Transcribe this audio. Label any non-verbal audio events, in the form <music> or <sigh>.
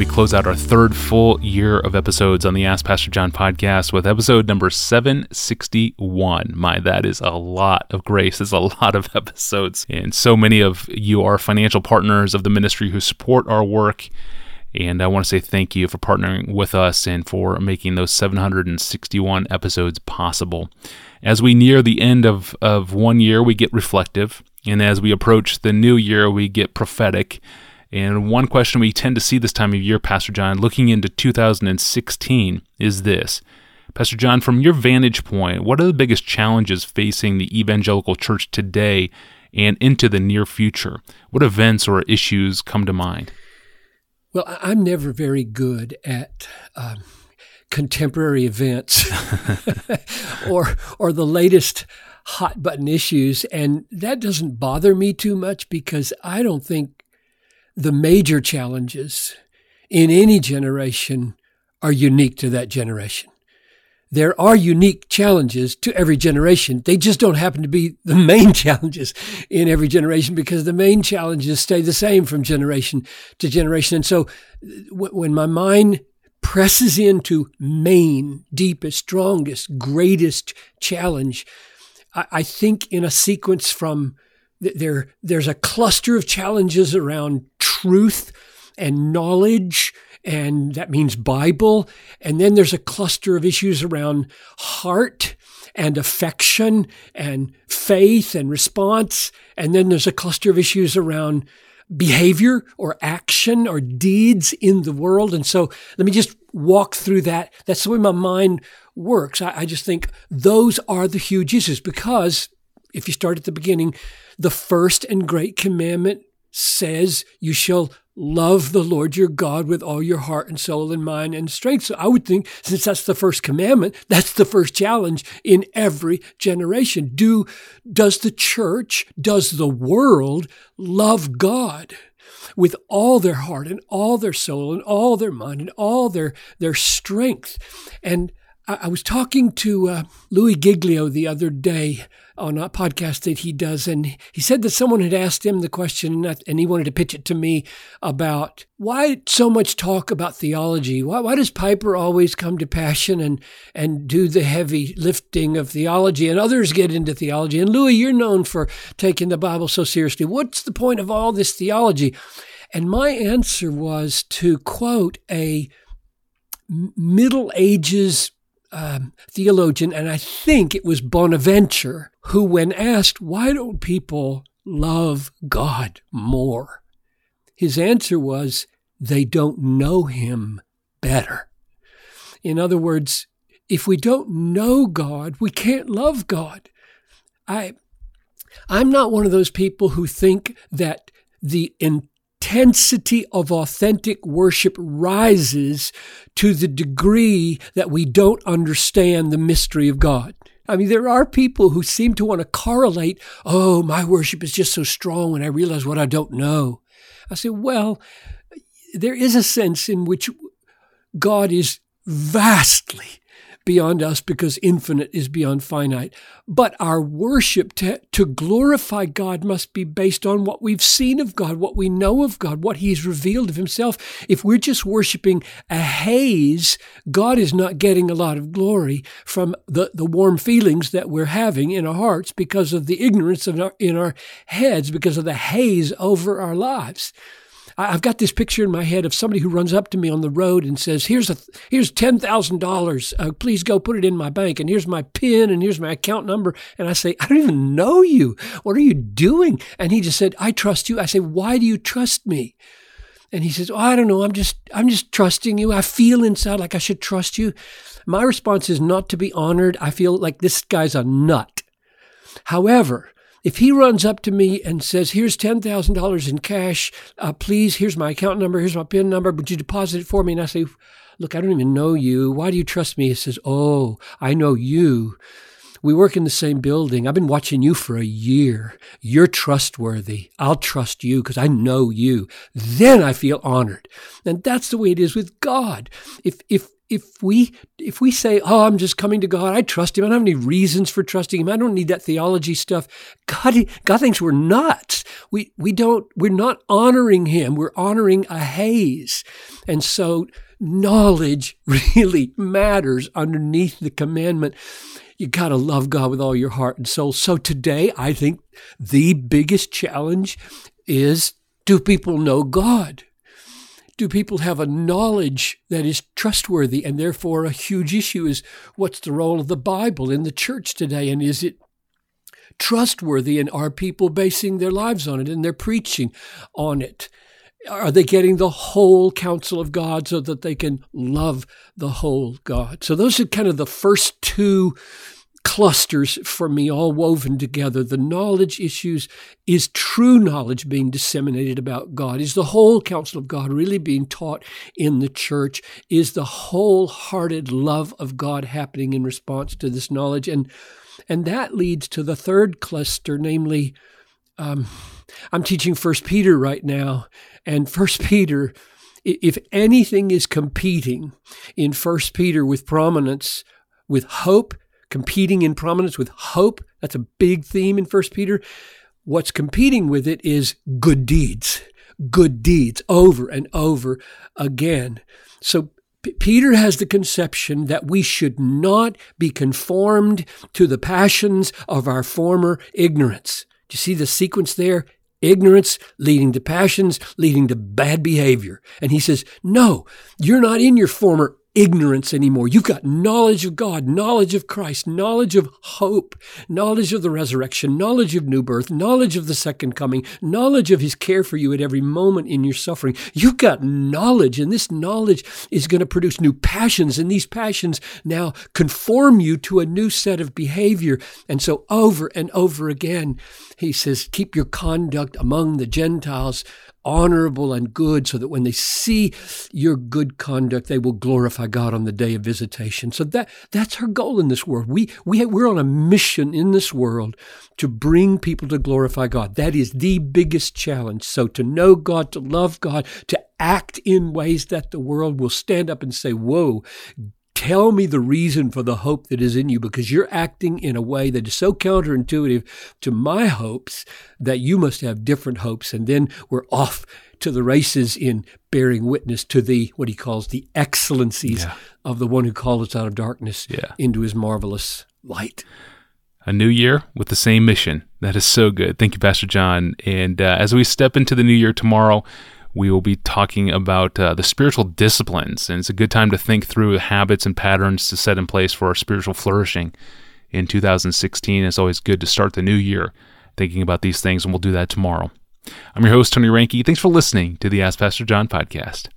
We close out our third full year of episodes on the Ask Pastor John podcast with episode number 761. My, that is a lot of grace. It's a lot of <laughs> episodes. And so many of you are financial partners of the ministry who support our work. And I want to say thank you for partnering with us and for making those 761 episodes possible. As we near the end of, of one year, we get reflective. And as we approach the new year, we get prophetic. And one question we tend to see this time of year, Pastor John, looking into 2016, is this. Pastor John, from your vantage point, what are the biggest challenges facing the evangelical church today and into the near future? What events or issues come to mind? Well, I'm never very good at um, contemporary events <laughs> <laughs> or or the latest hot button issues, and that doesn't bother me too much because I don't think the major challenges in any generation are unique to that generation. There are unique challenges to every generation. They just don't happen to be the <laughs> main challenges in every generation because the main challenges stay the same from generation to generation. And so when my mind presses into main, deepest, strongest, greatest challenge, I think in a sequence from there, there's a cluster of challenges around truth and knowledge, and that means Bible. And then there's a cluster of issues around heart and affection and faith and response. And then there's a cluster of issues around behavior or action or deeds in the world. And so let me just walk through that. That's the way my mind works. I, I just think those are the huge issues because if you start at the beginning, the first and great commandment says you shall love the Lord your God with all your heart and soul and mind and strength. So I would think since that's the first commandment, that's the first challenge in every generation. Do, does the church, does the world love God? with all their heart and all their soul and all their mind and all their, their strength. And I, was talking to uh, Louis Giglio the other day on a podcast that he does, and he said that someone had asked him the question, and he wanted to pitch it to me about why so much talk about theology. Why, why does Piper always come to passion and and do the heavy lifting of theology, and others get into theology? And Louis, you're known for taking the Bible so seriously. What's the point of all this theology? And my answer was to quote a Middle Ages um, theologian, and I think it was Bonaventure, who, when asked, why don't people love God more? His answer was, they don't know him better. In other words, if we don't know God, we can't love God. I, I'm not one of those people who think that the intensity of authentic worship rises to the degree that we don't understand the mystery of God. I mean, there are people who seem to want to correlate, oh, my worship is just so strong when I realize what I don't know. I say, well, there is a sense in which God is vastly beyond us because infinite is beyond finite. But our worship to, to glorify God must be based on what we've seen of God, what we know of God, what He's revealed of Himself. If we're just worshiping a haze, God is not getting a lot of glory from the, the warm feelings that we're having in our hearts because of the ignorance of our, in our heads, because of the haze over our lives. I've got this picture in my head of somebody who runs up to me on the road and says, "Here's a here's ten thousand uh, dollars. Please go put it in my bank, and here's my PIN, and here's my account number." And I say, "I don't even know you. What are you doing?" And he just said, "I trust you." I say, "Why do you trust me?" And he says, oh, "I don't know. I'm just I'm just trusting you. I feel inside like I should trust you." My response is not to be honored. I feel like this guy's a nut. However, if he runs up to me and says, Here's $10,000 in cash, uh, please, here's my account number, here's my PIN number, would you deposit it for me? And I say, Look, I don't even know you. Why do you trust me? He says, Oh, I know you. We work in the same building. I've been watching you for a year. You're trustworthy. I'll trust you because I know you. Then I feel honored. And that's the way it is with God. If, if, if we if we say, "Oh, I'm just coming to God. I trust Him. I don't have any reasons for trusting Him. I don't need that theology stuff." God, God thinks we're nuts. we, we don't, we're not honoring him. We're honoring a haze. And so knowledge <laughs> really matters underneath the commandment. You got to love God with all your heart and soul. So today, I think the biggest challenge is do people know God? Do people have a knowledge that is trustworthy? And therefore, a huge issue is what's the role of the Bible in the church today? And is it trustworthy? And are people basing their lives on it and they're preaching on it? Are they getting the whole counsel of God so that they can love the whole God? So, those are kind of the first two clusters for me all woven together. The knowledge issues is true knowledge being disseminated about God? Is the whole counsel of God really being taught in the church? Is the wholehearted love of God happening in response to this knowledge? And and that leads to the third cluster, namely, um, I'm teaching First Peter right now, and First <laughs> Peter, if anything is competing in First Peter with prominence, with hope competing in prominence with hope. That's a big theme in First Peter. What's competing with it is good deeds, good deeds over and over again. So Peter has the conception that we should not be conformed to the passions of our former ignorance. Do you see the sequence there? Ignorance leading to passions, leading to bad behavior. And he says, no, you're not in your former ignorance anymore. You've got knowledge of God, knowledge of Christ, knowledge of hope, knowledge of the resurrection, knowledge of new birth, knowledge of the second coming, knowledge of his care for you at every moment in your suffering. You've got knowledge, and this knowledge is going to produce new passions, and these passions now conform you to a new set of behavior. And so over and over again, he says, keep your conduct among the Gentiles honorable and good so that when they see your good conduct they will glorify God on the day of visitation. So that that's our goal in this world. We we we're on a mission in this world to bring people to glorify God. That is the biggest challenge. So to know God to love God to act in ways that the world will stand up and say whoa Tell me the reason for the hope that is in you because you're acting in a way that is so counterintuitive to my hopes that you must have different hopes. And then we're off to the races in bearing witness to the, what he calls the excellencies yeah. of the one who called us out of darkness yeah. into his marvelous light. A new year with the same mission. That is so good. Thank you, Pastor John. And uh, as we step into the new year tomorrow, we will be talking about uh, the spiritual disciplines. And it's a good time to think through habits and patterns to set in place for our spiritual flourishing in 2016. It's always good to start the new year thinking about these things, and we'll do that tomorrow. I'm your host, Tony Reinke. Thanks for listening to the Ask Pastor John podcast.